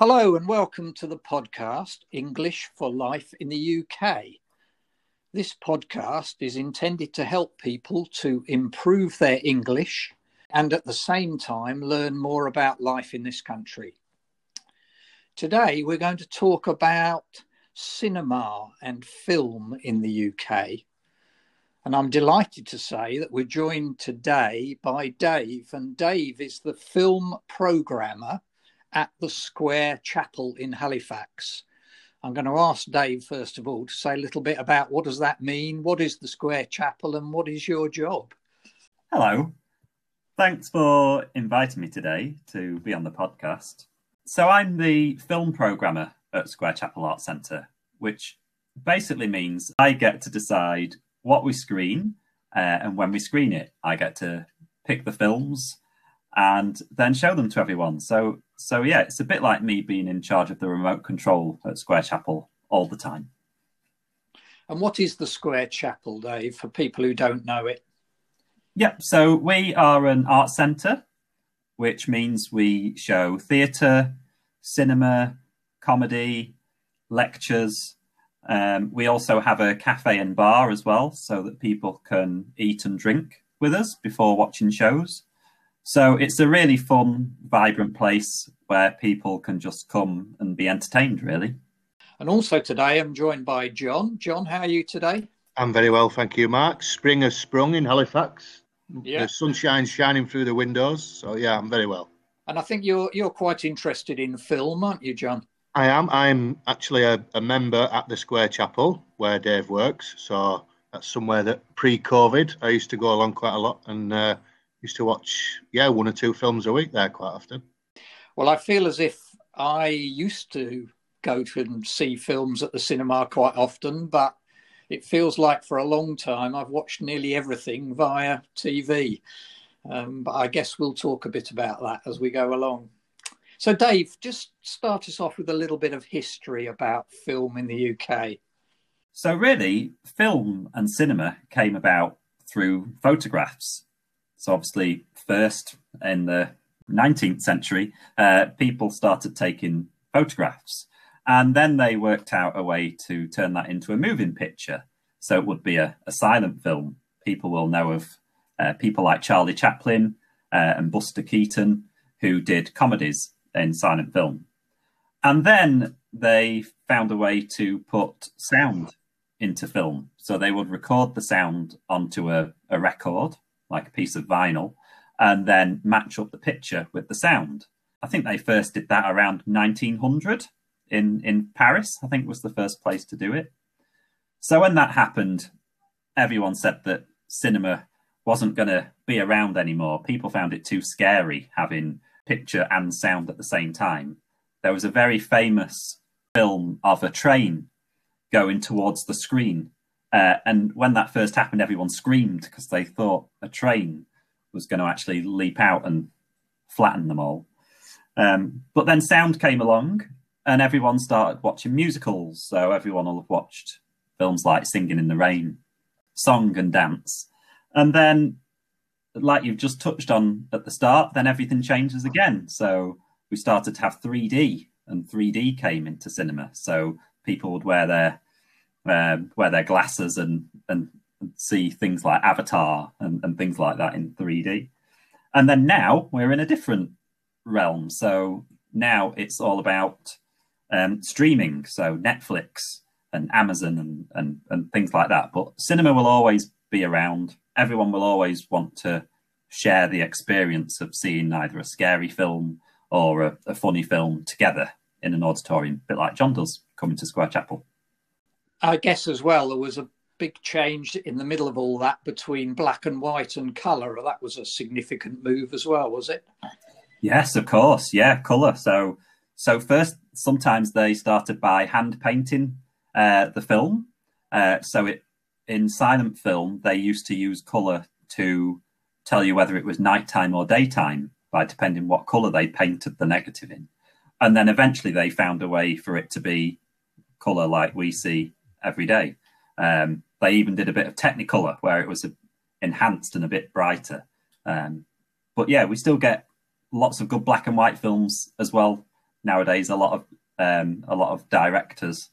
Hello and welcome to the podcast English for Life in the UK. This podcast is intended to help people to improve their English and at the same time learn more about life in this country. Today we're going to talk about cinema and film in the UK. And I'm delighted to say that we're joined today by Dave, and Dave is the film programmer at the Square Chapel in Halifax. I'm going to ask Dave first of all to say a little bit about what does that mean, what is the Square Chapel, and what is your job. Hello, thanks for inviting me today to be on the podcast. So I'm the film programmer at Square Chapel Arts Centre, which basically means I get to decide what we screen, uh, and when we screen it, I get to pick the films and then show them to everyone. So so yeah, it's a bit like me being in charge of the remote control at Square Chapel all the time. And what is the Square Chapel, Dave, for people who don't know it? Yep, so we are an art centre, which means we show theatre, cinema, comedy, lectures. Um, we also have a cafe and bar as well, so that people can eat and drink with us before watching shows. So it's a really fun, vibrant place where people can just come and be entertained, really. And also today I'm joined by John. John, how are you today? I'm very well, thank you, Mark. Spring has sprung in Halifax. Yeah. The sunshine's shining through the windows. So yeah, I'm very well. And I think you're you're quite interested in film, aren't you, John? I am. I'm actually a, a member at the Square Chapel where Dave works. So that's somewhere that pre-COVID I used to go along quite a lot and uh, used to watch, yeah, one or two films a week there quite often. Well, I feel as if I used to go to and see films at the cinema quite often, but it feels like for a long time I've watched nearly everything via TV. Um, but I guess we'll talk a bit about that as we go along. So, Dave, just start us off with a little bit of history about film in the UK. So, really, film and cinema came about through photographs. So obviously, first in the 19th century, uh, people started taking photographs, and then they worked out a way to turn that into a moving picture. So it would be a, a silent film. People will know of uh, people like Charlie Chaplin uh, and Buster Keaton, who did comedies in silent film. And then they found a way to put sound into film. So they would record the sound onto a, a record like a piece of vinyl, and then match up the picture with the sound. I think they first did that around 1900 in, in Paris, I think was the first place to do it. So when that happened, everyone said that cinema wasn't going to be around anymore. People found it too scary having picture and sound at the same time. There was a very famous film of a train going towards the screen uh, and when that first happened, everyone screamed because they thought a train was going to actually leap out and flatten them all. Um, but then sound came along and everyone started watching musicals. So everyone will have watched films like Singing in the Rain, Song and Dance. And then, like you've just touched on at the start, then everything changes again. So we started to have 3D and 3D came into cinema. So people would wear their um, wear their glasses and, and see things like Avatar and, and things like that in 3D. And then now we're in a different realm. So now it's all about um, streaming, so Netflix and Amazon and, and, and things like that. But cinema will always be around. Everyone will always want to share the experience of seeing either a scary film or a, a funny film together in an auditorium, a bit like John does coming to Square Chapel. I guess as well, there was a big change in the middle of all that between black and white and colour. That was a significant move as well, was it? Yes, of course. Yeah, colour. So, so first, sometimes they started by hand painting uh, the film. Uh, so it in silent film they used to use colour to tell you whether it was nighttime or daytime by depending what colour they painted the negative in. And then eventually they found a way for it to be colour like we see every day. Um, they even did a bit of Technicolor where it was enhanced and a bit brighter. Um, but yeah, we still get lots of good black and white films as well nowadays a lot of um, a lot of directors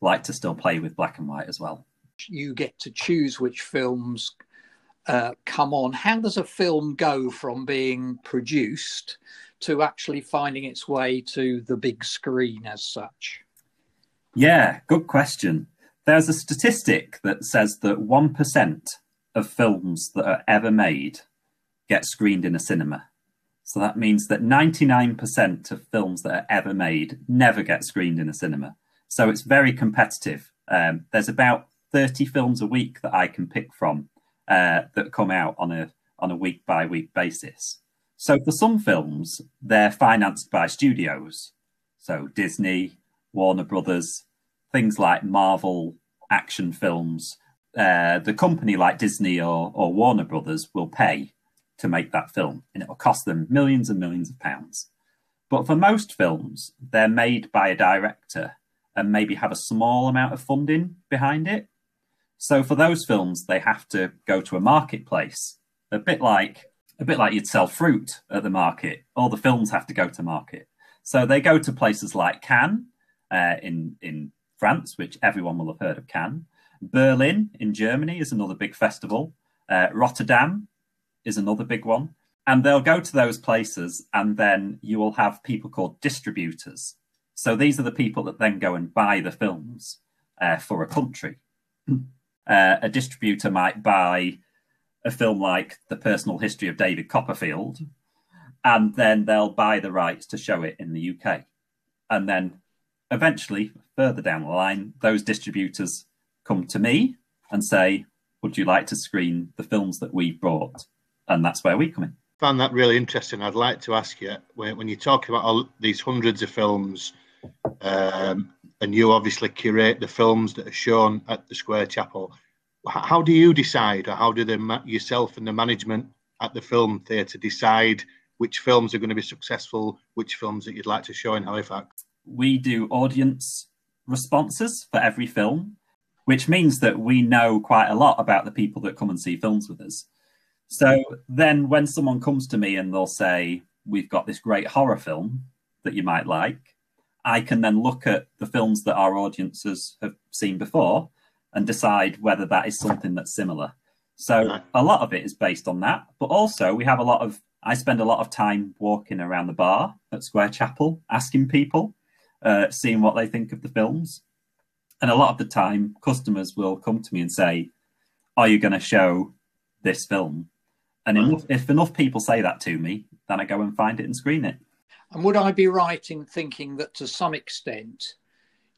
like to still play with black and white as well. You get to choose which films uh, come on. How does a film go from being produced to actually finding its way to the big screen as such? Yeah, good question. There's a statistic that says that 1% of films that are ever made get screened in a cinema. So that means that 99% of films that are ever made never get screened in a cinema. So it's very competitive. Um, there's about 30 films a week that I can pick from uh, that come out on a on a week by week basis. So for some films, they're financed by studios, so Disney, Warner Brothers, things like Marvel action films. Uh, the company like Disney or, or Warner Brothers will pay to make that film, and it will cost them millions and millions of pounds. But for most films, they're made by a director and maybe have a small amount of funding behind it. So for those films, they have to go to a marketplace, a bit like a bit like you'd sell fruit at the market. All the films have to go to market. So they go to places like Cannes uh, in in France, which everyone will have heard of Cannes. Berlin in Germany is another big festival. Uh, Rotterdam is another big one. And they'll go to those places, and then you will have people called distributors. So these are the people that then go and buy the films uh, for a country. Uh, a distributor might buy a film like The Personal History of David Copperfield, and then they'll buy the rights to show it in the UK. And then eventually, further down the line, those distributors come to me and say, Would you like to screen the films that we brought? And that's where we come in. I found that really interesting. I'd like to ask you when, when you talk about all these hundreds of films, um, and you obviously curate the films that are shown at the Square Chapel. How do you decide, or how do the yourself and the management at the film theatre decide which films are going to be successful, which films that you'd like to show in Halifax? We do audience responses for every film, which means that we know quite a lot about the people that come and see films with us. So then when someone comes to me and they'll say, We've got this great horror film that you might like, I can then look at the films that our audiences have seen before and decide whether that is something that's similar. So a lot of it is based on that, but also we have a lot of I spend a lot of time walking around the bar at Square Chapel, asking people, uh, seeing what they think of the films, and a lot of the time, customers will come to me and say, "Are you going to show this film?" And enough, if enough people say that to me, then I go and find it and screen it. And would I be right in thinking that to some extent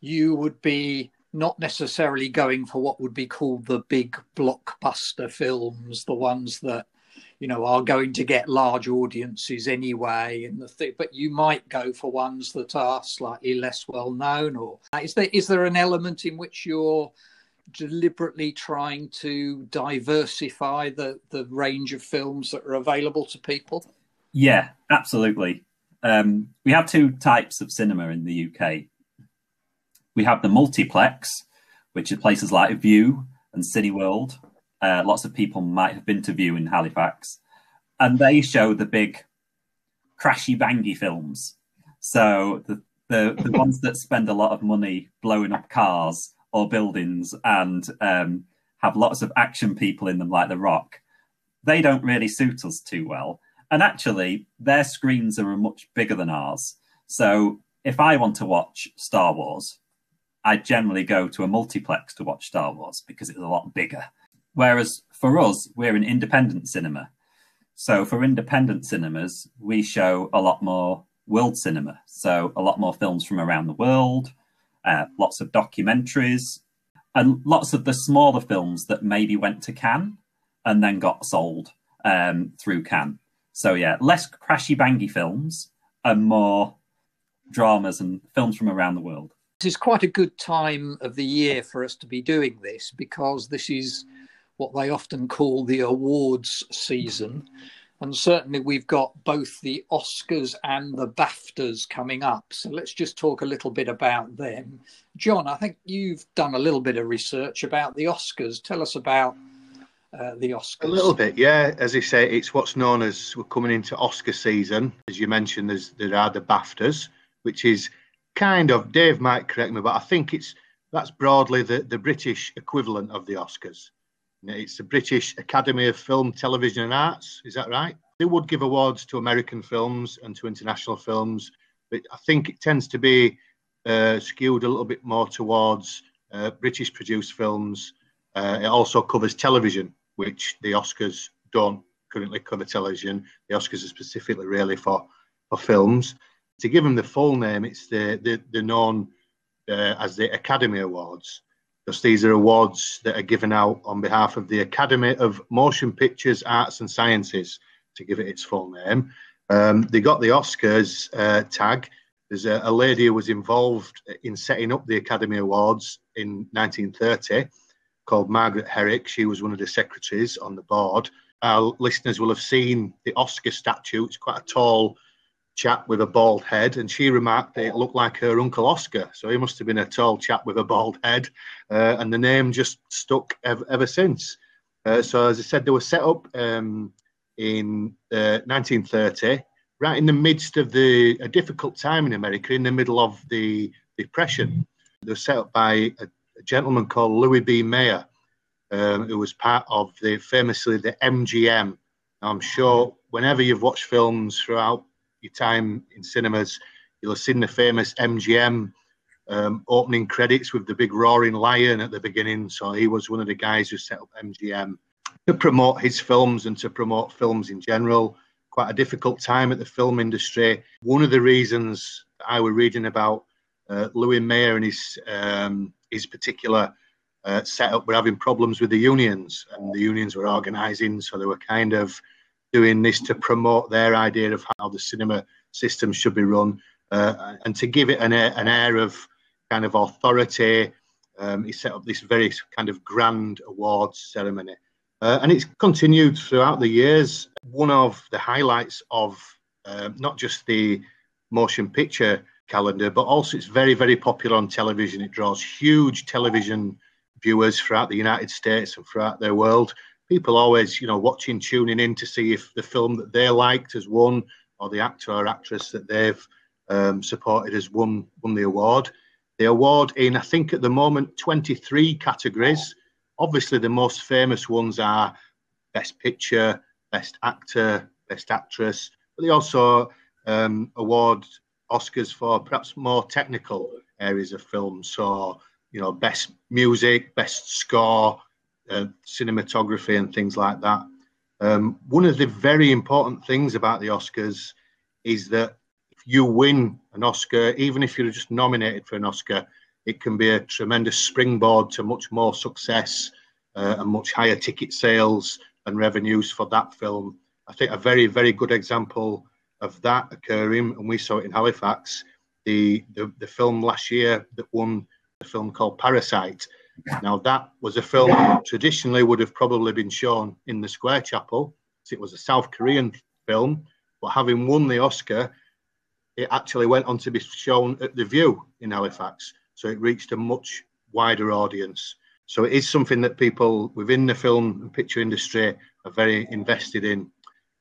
you would be not necessarily going for what would be called the big blockbuster films, the ones that you know are going to get large audiences anyway, and the th- but you might go for ones that are slightly less well known. Or is there is there an element in which you're deliberately trying to diversify the the range of films that are available to people? Yeah, absolutely. Um, we have two types of cinema in the UK. We have the multiplex, which are places like Vue and Cineworld. Uh, lots of people might have been to Vue in Halifax, and they show the big crashy bangy films. So the, the, the ones that spend a lot of money blowing up cars or buildings and um, have lots of action people in them, like The Rock, they don't really suit us too well. And actually, their screens are much bigger than ours. So if I want to watch Star Wars, I generally go to a multiplex to watch Star Wars because it's a lot bigger. Whereas for us, we're an independent cinema. So for independent cinemas, we show a lot more world cinema. So a lot more films from around the world, uh, lots of documentaries, and lots of the smaller films that maybe went to Cannes and then got sold um, through Cannes. So yeah, less crashy bangy films and more dramas and films from around the world. This is quite a good time of the year for us to be doing this because this is what they often call the awards season. And certainly we've got both the Oscars and the BAFTAs coming up. So let's just talk a little bit about them. John, I think you've done a little bit of research about the Oscars. Tell us about uh, the Oscars? A little bit, yeah. As I say, it's what's known as we're coming into Oscar season. As you mentioned, there's there are the BAFTAs, which is kind of Dave might correct me, but I think it's that's broadly the, the British equivalent of the Oscars. It's the British Academy of Film, Television and Arts. Is that right? They would give awards to American films and to international films, but I think it tends to be uh, skewed a little bit more towards uh, British produced films. Uh, it also covers television, which the Oscars don't currently cover television. The Oscars are specifically really for, for films. To give them the full name, it's the, the, the known uh, as the Academy Awards, because these are awards that are given out on behalf of the Academy of Motion Pictures, Arts and Sciences, to give it its full name. Um, they got the Oscars uh, tag. There's a, a, lady who was involved in setting up the Academy Awards in 1930 called Margaret Herrick. She was one of the secretaries on the board. Our listeners will have seen the Oscar statue. It's quite a tall chap with a bald head, and she remarked that it looked like her uncle Oscar. So he must have been a tall chap with a bald head, uh, and the name just stuck ever, ever since. Uh, so as I said, they were set up um, in uh, 1930, right in the midst of the a difficult time in America, in the middle of the Depression. They were set up by a, a gentleman called Louis B. Mayer, um, who was part of the famously the MGM. I'm sure whenever you've watched films throughout your time in cinemas, you'll have seen the famous MGM um, opening credits with the big roaring lion at the beginning. So he was one of the guys who set up MGM to promote his films and to promote films in general. Quite a difficult time at the film industry. One of the reasons I was reading about uh, Louis Mayer and his um, his particular uh, setup were having problems with the unions, and the unions were organising, so they were kind of doing this to promote their idea of how the cinema system should be run uh, and to give it an, an air of kind of authority. Um, he set up this very kind of grand awards ceremony. Uh, and it's continued throughout the years. One of the highlights of uh, not just the motion picture calendar, but also it's very, very popular on television. It draws huge television viewers throughout the United States and throughout their world people always, you know, watching, tuning in to see if the film that they liked has won or the actor or actress that they've um, supported has won won the award. The award in, I think, at the moment, 23 categories. Obviously, the most famous ones are Best Picture, Best Actor, Best Actress, but they also um, award Oscars for perhaps more technical areas of film. So, you know, Best Music, Best Score, uh, cinematography and things like that. Um, one of the very important things about the Oscars is that if you win an Oscar, even if you're just nominated for an Oscar, it can be a tremendous springboard to much more success uh, and much higher ticket sales and revenues for that film. I think a very, very good example of that occurring, and we saw it in Halifax, the, the, the film last year that won the film called Parasite now, that was a film that traditionally would have probably been shown in the Square Chapel. It was a South Korean film, but having won the Oscar, it actually went on to be shown at the Vue in Halifax. So it reached a much wider audience. So it is something that people within the film and picture industry are very invested in.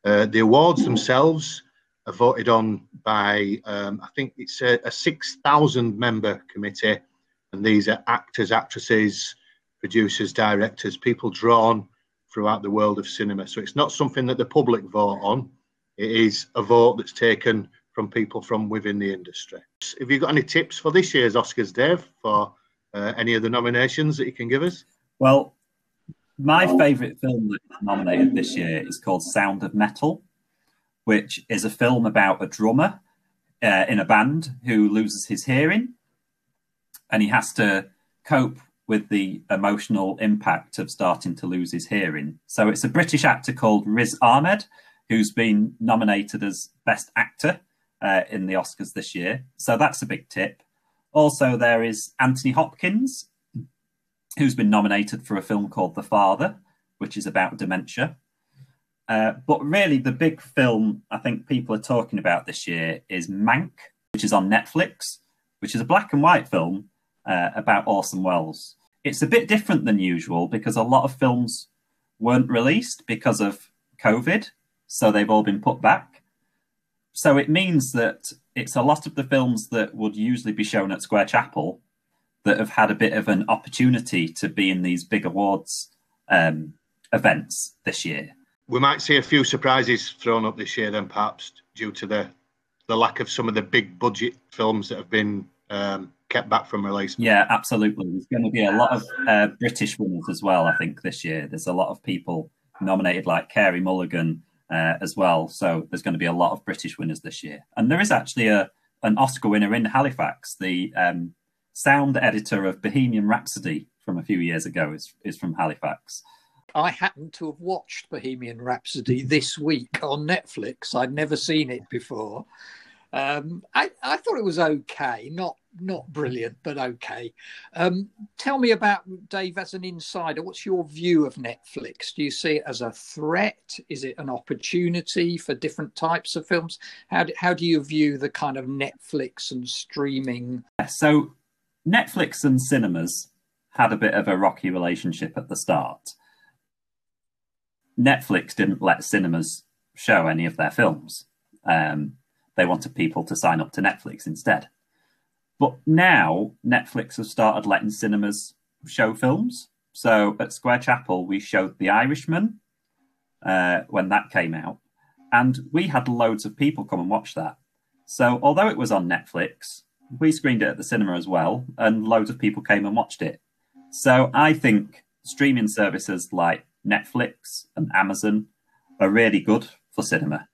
Uh, the awards themselves are voted on by, um, I think it's a, a 6,000 member committee and these are actors, actresses, producers, directors, people drawn throughout the world of cinema. So it's not something that the public vote on. It is a vote that's taken from people from within the industry. Have you got any tips for this year's Oscars, Dave, for uh, any of the nominations that you can give us? Well, my favourite film that's nominated this year is called Sound of Metal, which is a film about a drummer uh, in a band who loses his hearing and he has to cope with the emotional impact of starting to lose his hearing. So it's a British actor called Riz Ahmed who's been nominated as Best Actor uh, in the Oscars this year. So that's a big tip. Also, there is Anthony Hopkins, who's been nominated for a film called The Father, which is about dementia. Uh, but really, the big film I think people are talking about this year is Mank, which is on Netflix, which is a black and white film uh, about Orson Welles. It's a bit different than usual because a lot of films weren't released because of COVID, so they've all been put back. so it means that it's a lot of the films that would usually be shown at Square Chapel that have had a bit of an opportunity to be in these big awards um, events this year. We might see a few surprises thrown up this year, then perhaps due to the the lack of some of the big budget films that have been um, kept back from release. Yeah, absolutely. There's going to be a lot of uh, British winners as well. I think this year there's a lot of people nominated, like Carey Mulligan uh, as well. So there's going to be a lot of British winners this year, and there is actually a an Oscar winner in Halifax. The um, sound editor of Bohemian Rhapsody from a few years ago is is from Halifax. I happen to have watched Bohemian Rhapsody this week on Netflix. I'd never seen it before. Um, I, I, thought it was okay, not not brilliant, but okay. Um, tell me about Dave as an insider. What's your view of Netflix? Do you see it as a threat? Is it an opportunity for different types of films? How do, how do you view the kind of Netflix and streaming? So, Netflix and cinemas had a bit of a rocky relationship at the start. Netflix didn't let cinemas show any of their films. Um, they wanted people to sign up to Netflix instead. But now Netflix has started letting cinemas show films. So at Square Chapel, we showed The Irishman uh, when that came out, and we had loads of people come and watch that. So although it was on Netflix, we screened it at the cinema as well, and loads of people came and watched it. So I think streaming services like Netflix and Amazon are really good for cinema.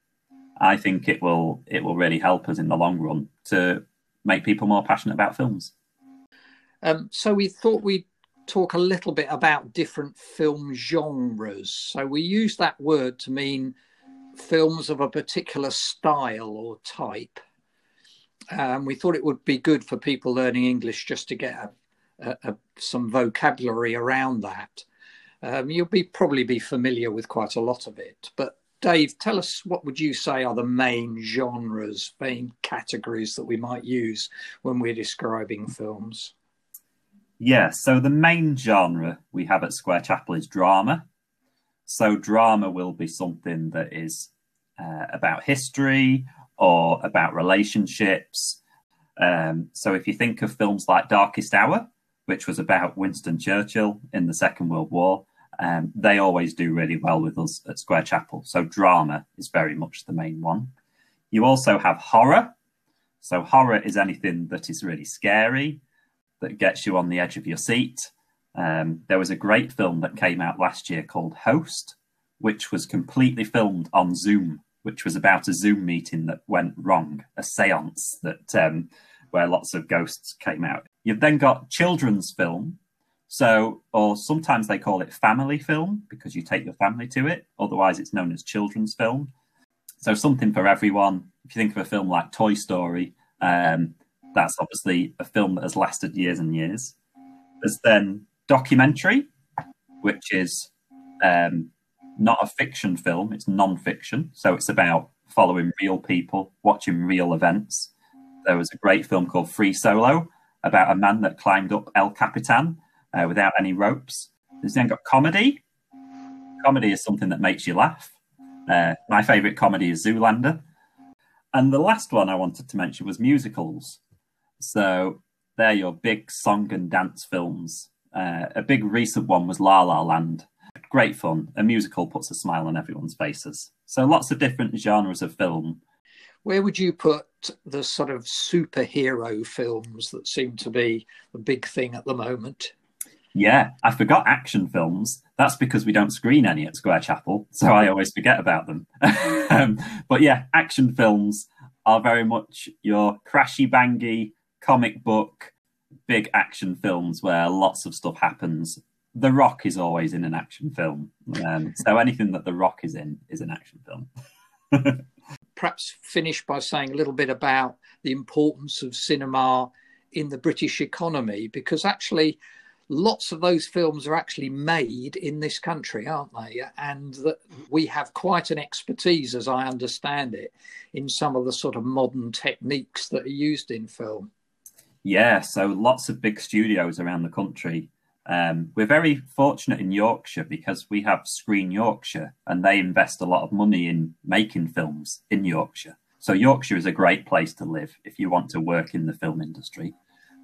I think it will it will really help us in the long run to make people more passionate about films. Um, so we thought we'd talk a little bit about different film genres. So we use that word to mean films of a particular style or type. Um, we thought it would be good for people learning English just to get a, a, a, some vocabulary around that. Um, you'll be probably be familiar with quite a lot of it. But Dave, tell us what would you say are the main genres, main categories that we might use when we're describing films? Yeah, so the main genre we have at Square Chapel is drama. So drama will be something that is uh, about history or about relationships. Um, so if you think of films like Darkest Hour, which was about Winston Churchill in the Second World War, um, they always do really well with us at Square Chapel. So drama is very much the main one. You also have horror. So horror is anything that is really scary, that gets you on the edge of your seat. Um, there was a great film that came out last year called Host, which was completely filmed on Zoom, which was about a Zoom meeting that went wrong, a séance that um, where lots of ghosts came out. You've then got children's film, so, or sometimes they call it family film because you take your family to it. Otherwise, it's known as children's film. So, something for everyone. If you think of a film like Toy Story, um, that's obviously a film that has lasted years and years. There's then documentary, which is um, not a fiction film, it's non fiction. So, it's about following real people, watching real events. There was a great film called Free Solo about a man that climbed up El Capitan uh, without any ropes. There's then got comedy. Comedy is something that makes you laugh. Uh, my favourite comedy is Zoolander. And the last one I wanted to mention was musicals. So they're your big song and dance films. Uh, a big recent one was La La Land. Great fun. A musical puts a smile on everyone's faces. So lots of different genres of film. Where would you put the sort of superhero films that seem to be the big thing at the moment? Yeah, I forgot action films. That's because we don't screen any at Square Chapel, so I always forget about them. um, but yeah, action films are very much your crashy bangy comic book, big action films where lots of stuff happens. The Rock is always in an action film, um, so anything that The Rock is in is an action film. Perhaps finish by saying a little bit about the importance of cinema in the British economy, because actually lots of those films are actually made in this country, aren't they? And that we have quite an expertise, as I understand it, in some of the sort of modern techniques that are used in film. Yeah, so lots of big studios around the country. Um, we're very fortunate in Yorkshire because we have Screen Yorkshire and they invest a lot of money in making films in Yorkshire. So Yorkshire is a great place to live if you want to work in the film industry.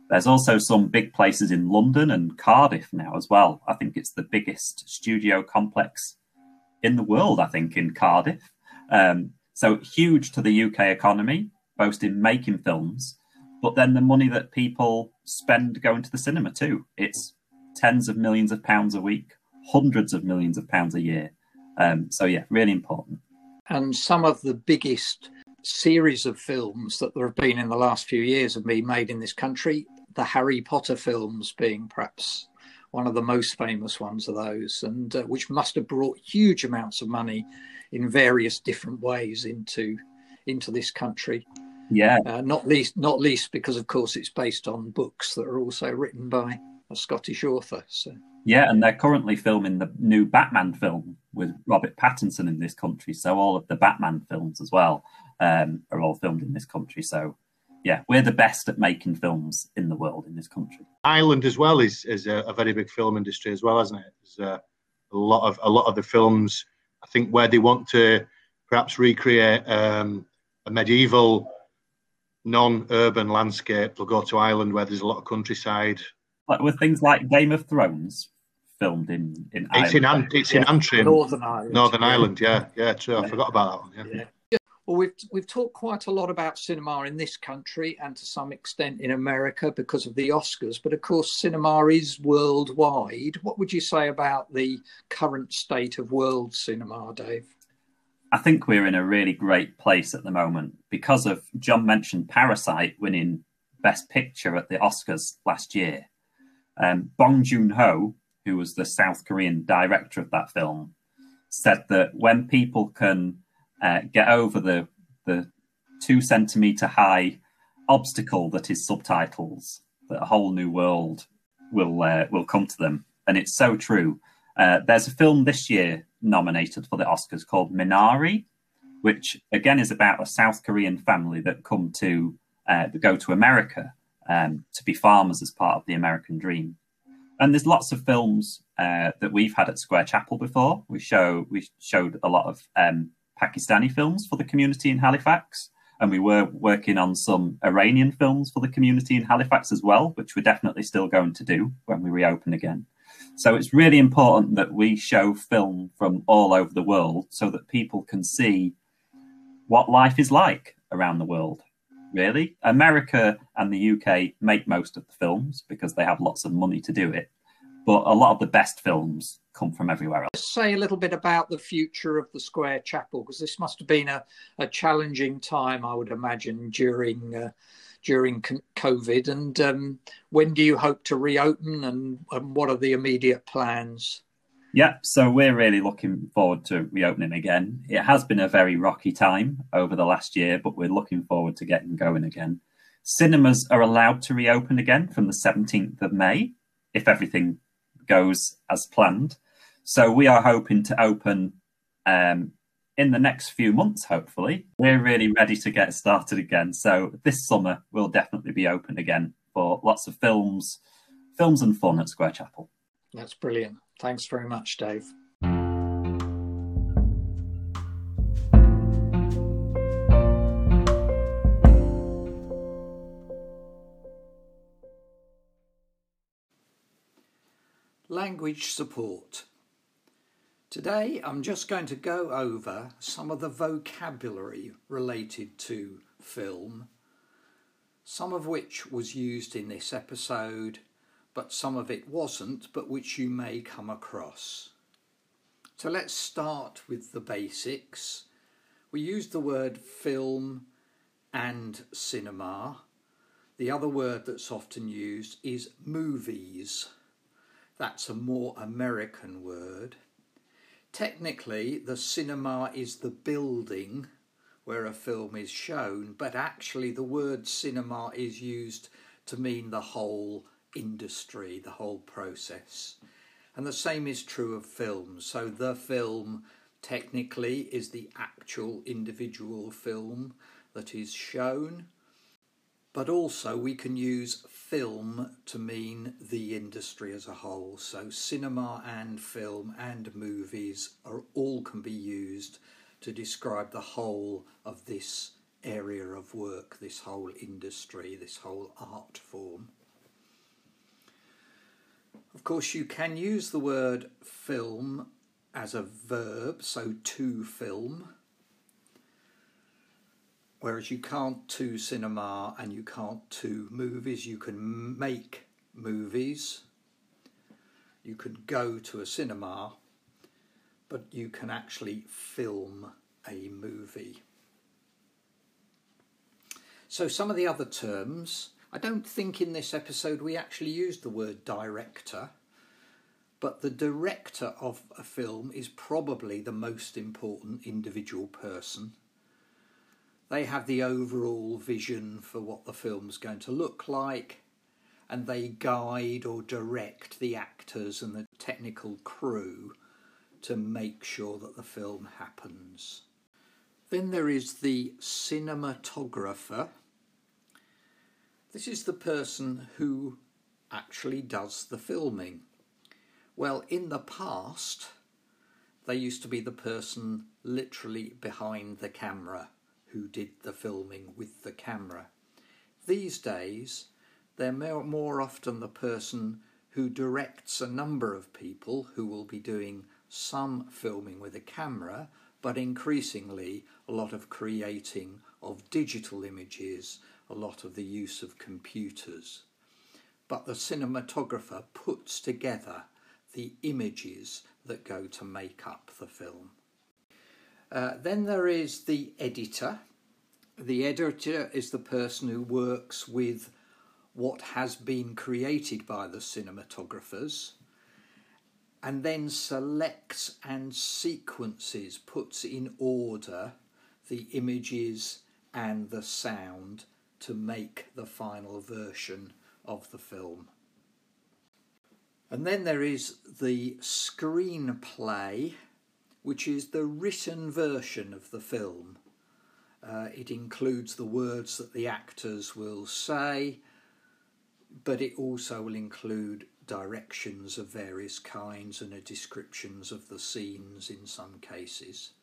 There's also some big places in London and Cardiff now as well. I think it's the biggest studio complex in the world, I think, in Cardiff. Um, so huge to the UK economy, both in making films, but then the money that people spend going to the cinema too. It's tens of millions of pounds a week, hundreds of millions of pounds a year. Um, so yeah, really important. And some of the biggest series of films that there have been in the last few years have been made in this country. The Harry Potter films being perhaps one of the most famous ones of those, and uh, which must have brought huge amounts of money in various different ways into into this country. Yeah, uh, not least not least because of course it's based on books that are also written by a Scottish author. So yeah, and they're currently filming the new Batman film with Robert Pattinson in this country. So all of the Batman films as well um, are all filmed in this country. So yeah, we're the best at making films in the world in this country. Ireland as well is is a, a very big film industry as well, hasn't it? There's uh, a lot of a lot of the films. I think where they want to perhaps recreate um, a medieval non-urban landscape, they'll go to Ireland where there's a lot of countryside. Like with things like Game of Thrones, filmed in in it's Ireland. in it's in Antrim, Northern Ireland. Northern Ireland, yeah, yeah, true. I forgot about that one. Yeah. Yeah. Well, we've we've talked quite a lot about cinema in this country and to some extent in America because of the Oscars, but of course, cinema is worldwide. What would you say about the current state of world cinema, Dave? I think we're in a really great place at the moment because of John mentioned Parasite winning Best Picture at the Oscars last year. Um, Bong Joon Ho, who was the South Korean director of that film, said that when people can uh, get over the the two centimeter high obstacle that is subtitles, that a whole new world will uh, will come to them, and it's so true. Uh, there's a film this year nominated for the Oscars called Minari, which again is about a South Korean family that come to uh, go to America um, to be farmers as part of the American dream and there's lots of films uh, that we've had at Square Chapel before. We show we showed a lot of um, Pakistani films for the community in Halifax, and we were working on some Iranian films for the community in Halifax as well, which we're definitely still going to do when we reopen again. So it's really important that we show film from all over the world so that people can see what life is like around the world really. America and the UK make most of the films because they have lots of money to do it. But a lot of the best films come from everywhere else. Let's say a little bit about the future of the Square Chapel because this must have been a, a challenging time, I would imagine, during uh, during COVID. And um, when do you hope to reopen, and, and what are the immediate plans? Yeah, so we're really looking forward to reopening again. It has been a very rocky time over the last year, but we're looking forward to getting going again. Cinemas are allowed to reopen again from the 17th of May if everything goes as planned. So we are hoping to open um, in the next few months, hopefully. We're really ready to get started again. So this summer we'll definitely be open again for lots of films, films and fun at Square Chapel. That's brilliant. Thanks very much, Dave. Language support. Today I'm just going to go over some of the vocabulary related to film, some of which was used in this episode but some of it wasn't, but which you may come across. So let's start with the basics. We use the word film and cinema. The other word that's often used is movies. That's a more American word. Technically, the cinema is the building where a film is shown, but actually, the word cinema is used to mean the whole industry, the whole process. And the same is true of film. So the film technically is the actual individual film that is shown. But also, we can use film to mean the industry as a whole. So, cinema and film and movies are all can be used to describe the whole of this area of work, this whole industry, this whole art form. Of course, you can use the word film as a verb, so to film, whereas you can't to cinema and you can't to movies. You can make movies, you can go to a cinema, but you can actually film a movie. So, some of the other terms, I don't think in this episode we actually used the word director, but the director of a film is probably the most important individual person. They have the overall vision for what the film's going to look like, and they guide or direct the actors and the technical crew to make sure that the film happens. Then there is the cinematographer. This is the person who actually does the filming. Well, in the past, they used to be the person literally behind the camera who did the filming with the camera. These days, they're more, often the person who directs a number of people who will be doing some filming with a camera, but increasingly a lot of creating of digital images, a lot of the use of computers. But the cinematographer puts together the images that go to make up the film. Uh, then there is the editor. The editor is the person who works with what has been created by the cinematographers and then selects and sequences, puts in order the images and the sound to make the final version of the film. And then there is the screenplay, which is the written version of the film. Uh, it includes the words that the actors will say, but it also will include directions of various kinds and descriptions of the scenes in some cases.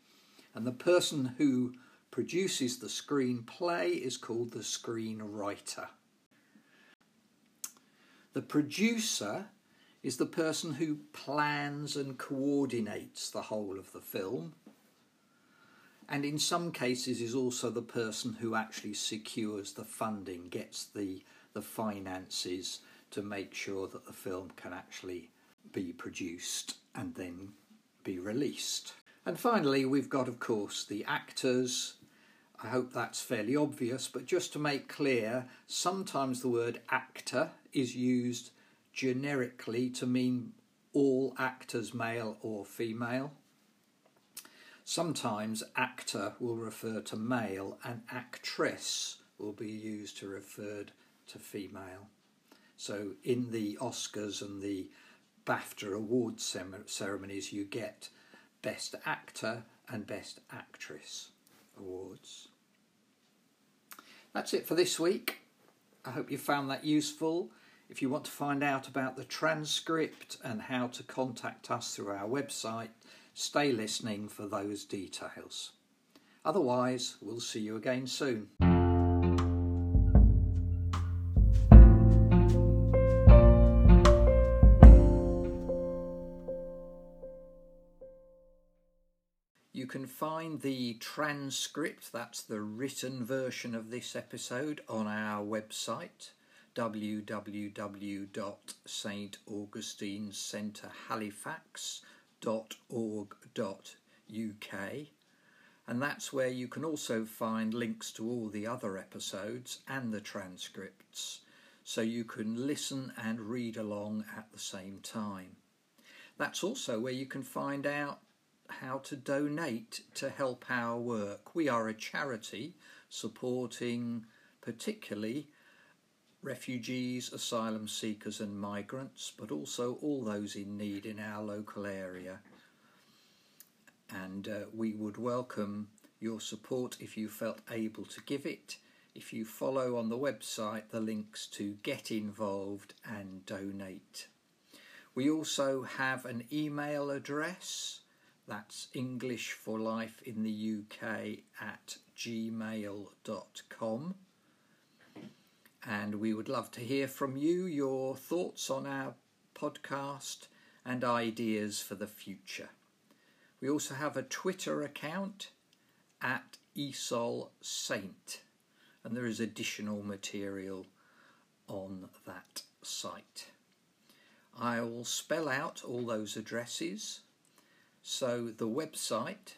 And the person who produces the screenplay is called the screenwriter. The producer is the person who plans and coordinates the whole of the film, and in some cases is also the person who actually secures the funding, gets the the finances to make sure that the film can actually be produced and then be released. And finally, we've got, of course, the actors. I hope that's fairly obvious, but just to make clear, sometimes the word actor is used generically to mean all actors, male or female. Sometimes actor will refer to male and actress will be used to refer to female. So in the Oscars and the BAFTA awards ceremonies, you get Best Actor and Best Actress awards. That's it for this week. I hope you found that useful. If you want to find out about the transcript and how to contact us through our website, stay listening for those details. Otherwise, we'll see you again soon. You can find the transcript, that's the written version of this episode, on our website www.st augustinecentrehalifax.org.uk and that's where you can also find links to all the other episodes and the transcripts so you can listen and read along at the same time. That's also where you can find out how to donate to help our work. We are a charity supporting particularly refugees, asylum seekers, and migrants, but also all those in need in our local area. And uh, we would welcome your support if you felt able to give it. If you follow on the website the links to get involved and donate. We also have an email address that's English for Life in the UK at gmail.com. And we would love to hear from you, your thoughts on our podcast and ideas for the future. We also have a Twitter account at ESOL Saint, and there is additional material on that site. I will spell out all those addresses. So the website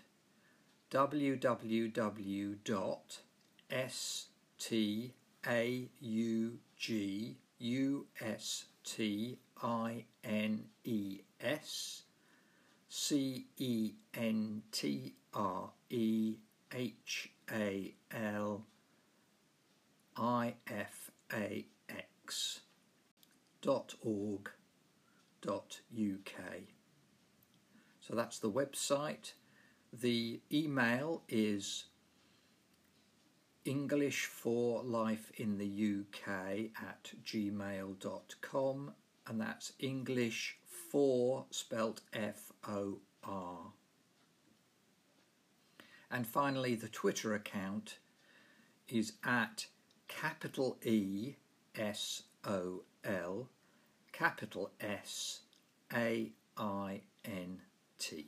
www.staugustentres C E N T R E H A L I F A X dot org dot uk. So that's the website. The email is English for Life in the UK at gmail.com and that's English for spelt F O R. And finally, the Twitter account is at capital E S O L, capital S A I N T.